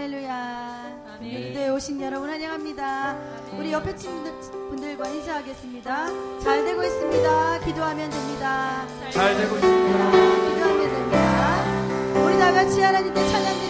할렐루야. 무대에 오신 여러분 환영합니다. 우리 옆에 친구들, 분들과 인사하겠습니다. 잘 되고 있습니다. 기도하면 됩니다. 잘 되고 있습니다. 기도하면 됩니다. 우리 다 같이 하나님께 찬양 드리겠습니다.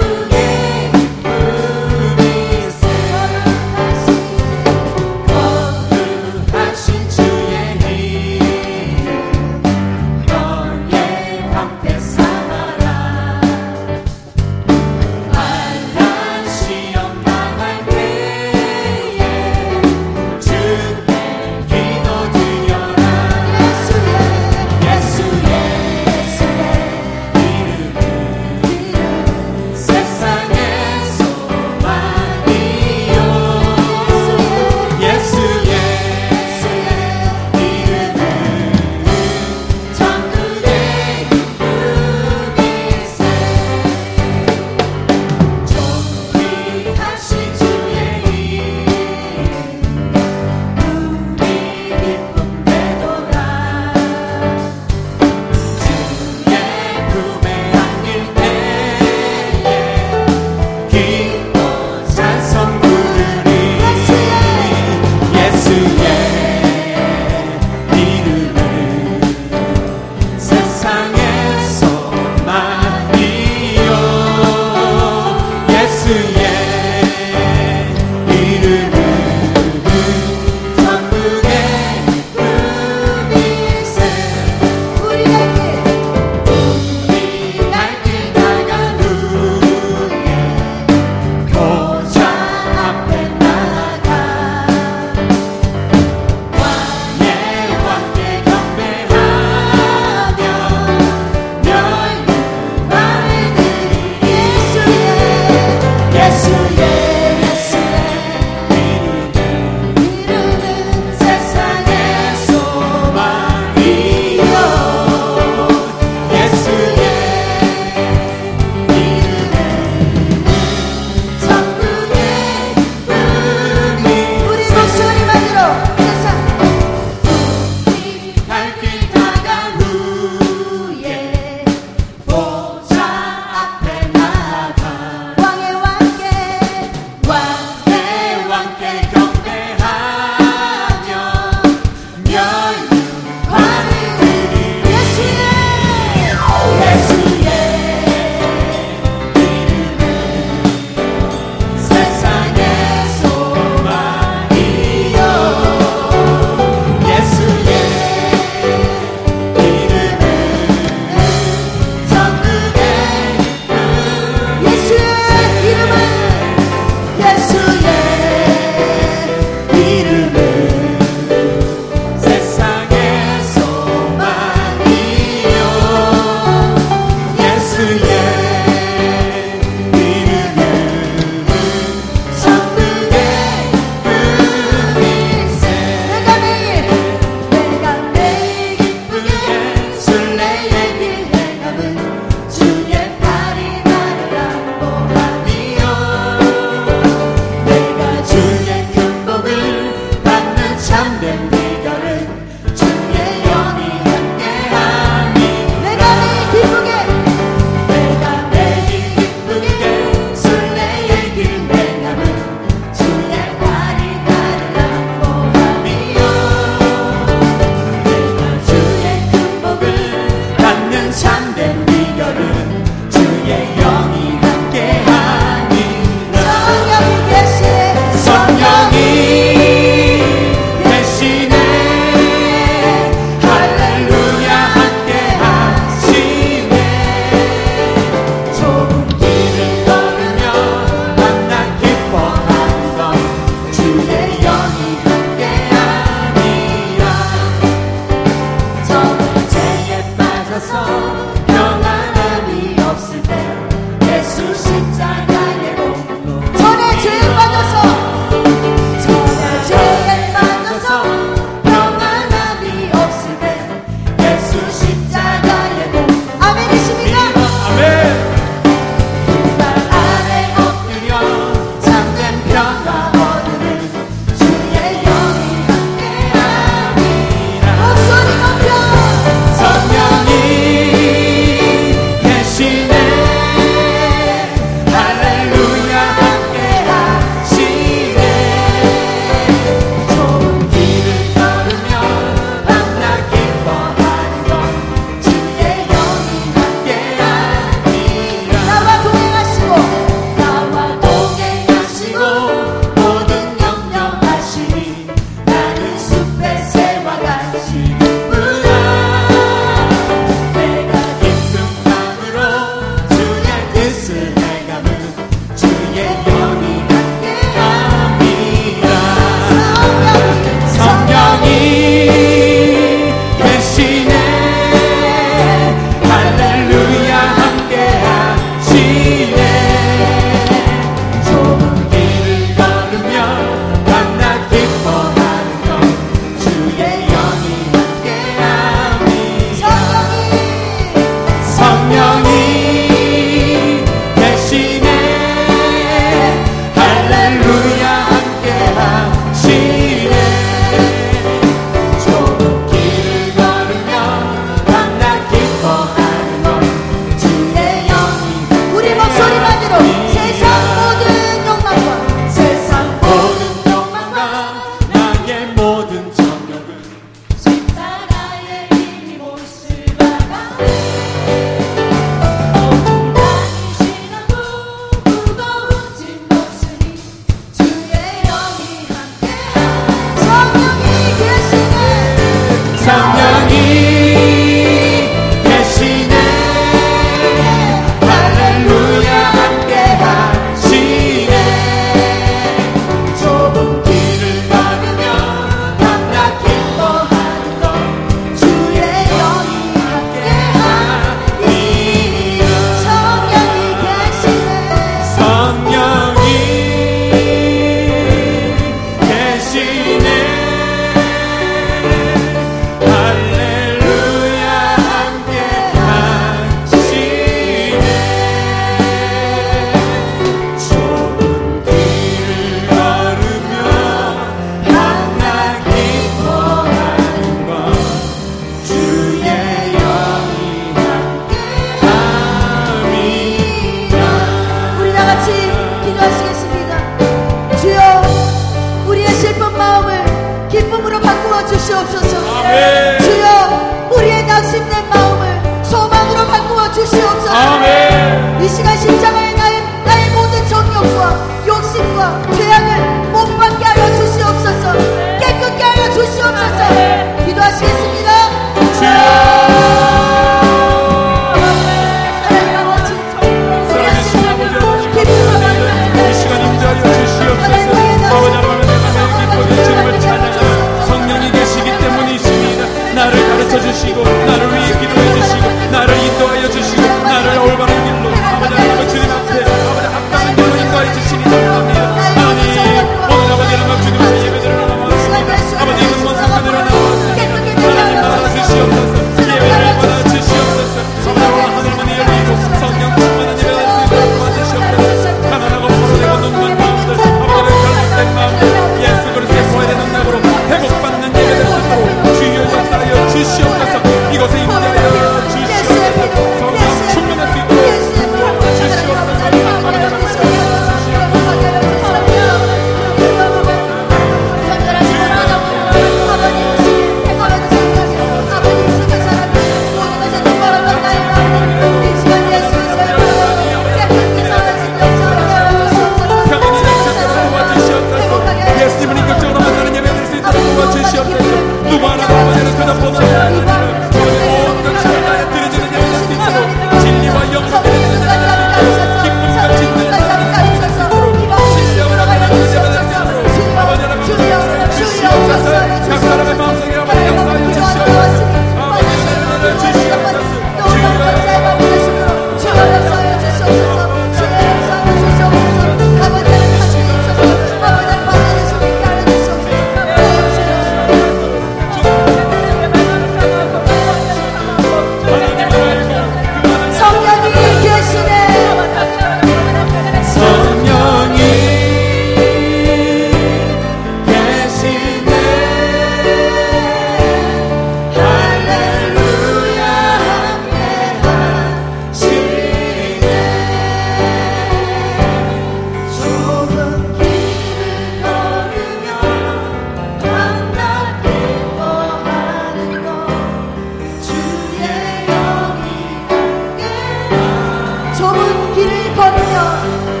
길을 걸으며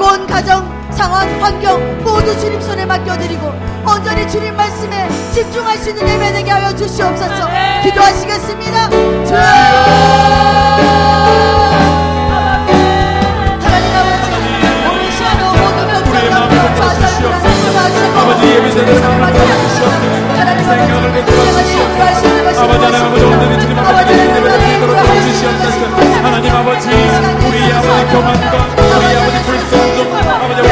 온 가정 상황 환경 모두 주님 손에 맡겨드리고 온전히 주님 말씀에 집중할 수 있는 예배 되게 하여 주시옵소서 기도하시겠습니다 하나님 아버지 오늘 시간도 모든 우리의 마음을 고쳐주시옵소서. 아버지 예배자의 삶을 도와주시옵소서. 생각을 고쳐주시옵소서. 아버지 하나님 아버지 오늘은 주님 앞에 예배를 드리도록 도와주시옵소서. 하나님 아버지 우리 아버지 교만과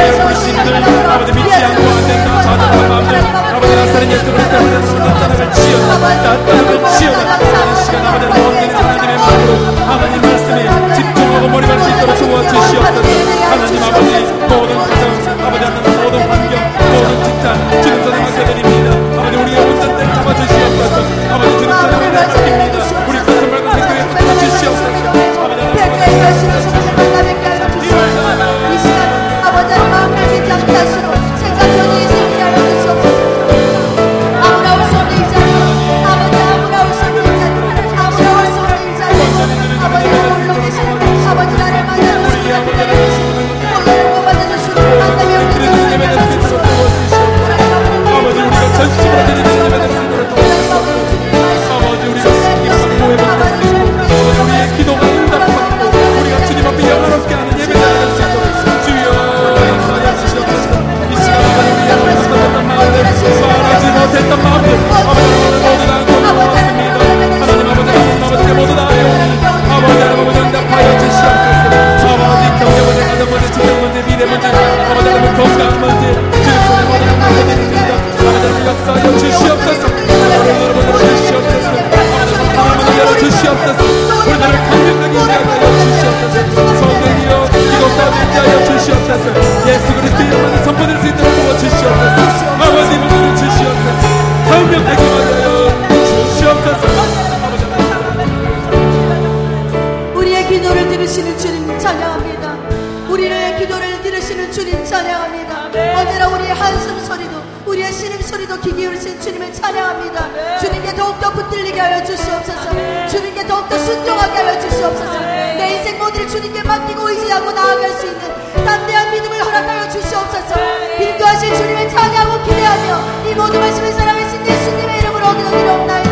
아버지 우리의 불신들 아버지 믿지 않고 안 된다 자존한 마음들 아버지 나사는 예수 그리스도의 나 사람을 치어라 나 사람을 치어라 이 시간 아버지 하나님 하나님의 마음으로 하나님 말씀에 집중하고 몰입할 수 있도록 도와 주시옵소서 하나님 아버지 모든 가정 아버지 하나님 모든 환경 모든 직장 주님 손에 맡겨드립니다 아버지 우리의 온전 때 잡아주시옵소서 아버지 주님 손에 맡깁니다 찬양합니다. 언제나 우리의 한숨 소리도 우리의 신음 소리도 귀 기울이신 주님을 찬양합니다. 주님께 더욱더 붙들리게 하여 주시옵소서. 주님께 더욱더 순종하게 하여 주시옵소서. 내 인생 모두를 주님께 맡기고 의지하고 나아갈 수 있는 담대한 믿음을 허락하여 주시옵소서. 인도하신 주님을 찬양하고 기대하며 이 모든 말씀을 사랑하신 예수님의 이름으로 기도드리옵나이다.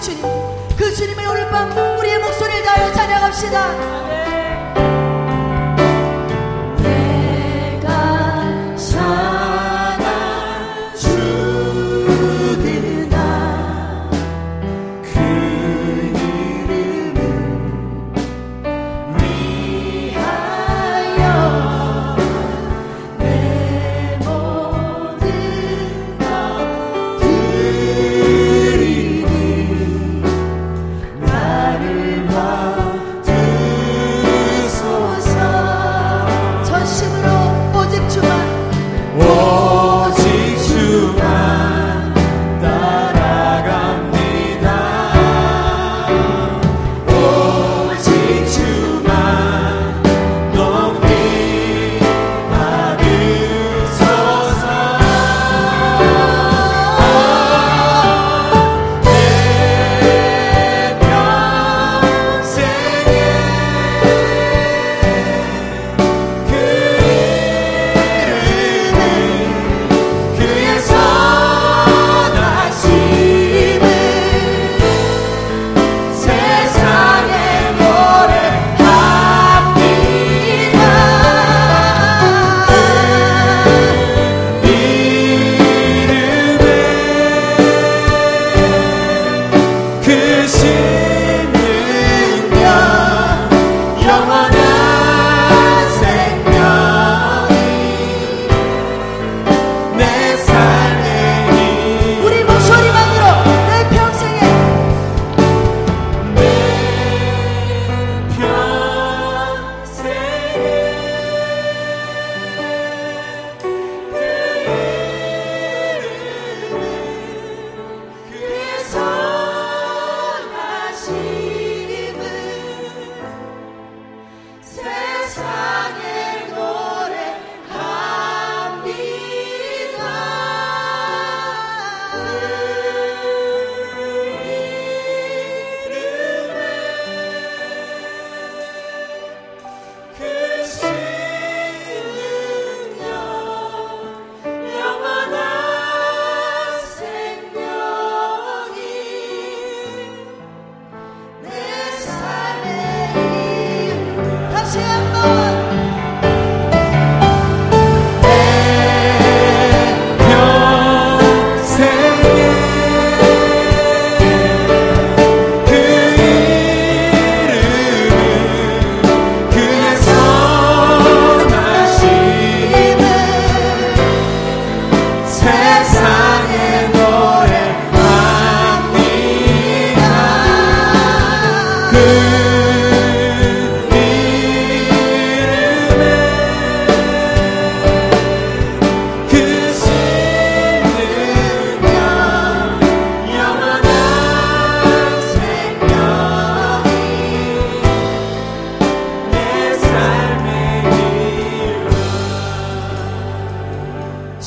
주님 그 주님의 오늘 밤 우리의 목소리를 다하여 찬양합시다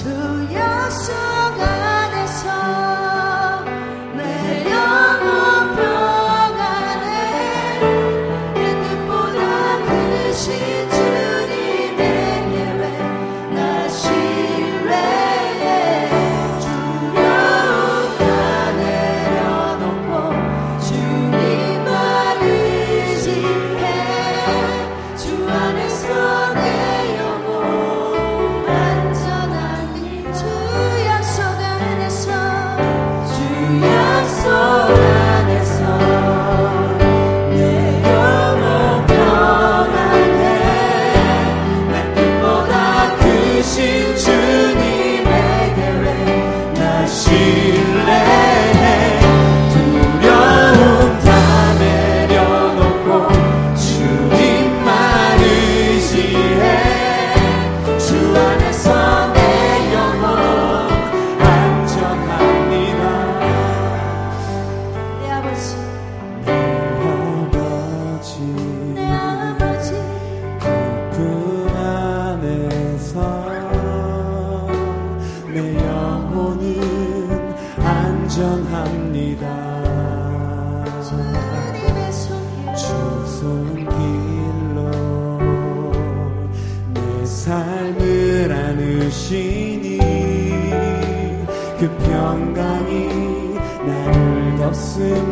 to 나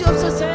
있도록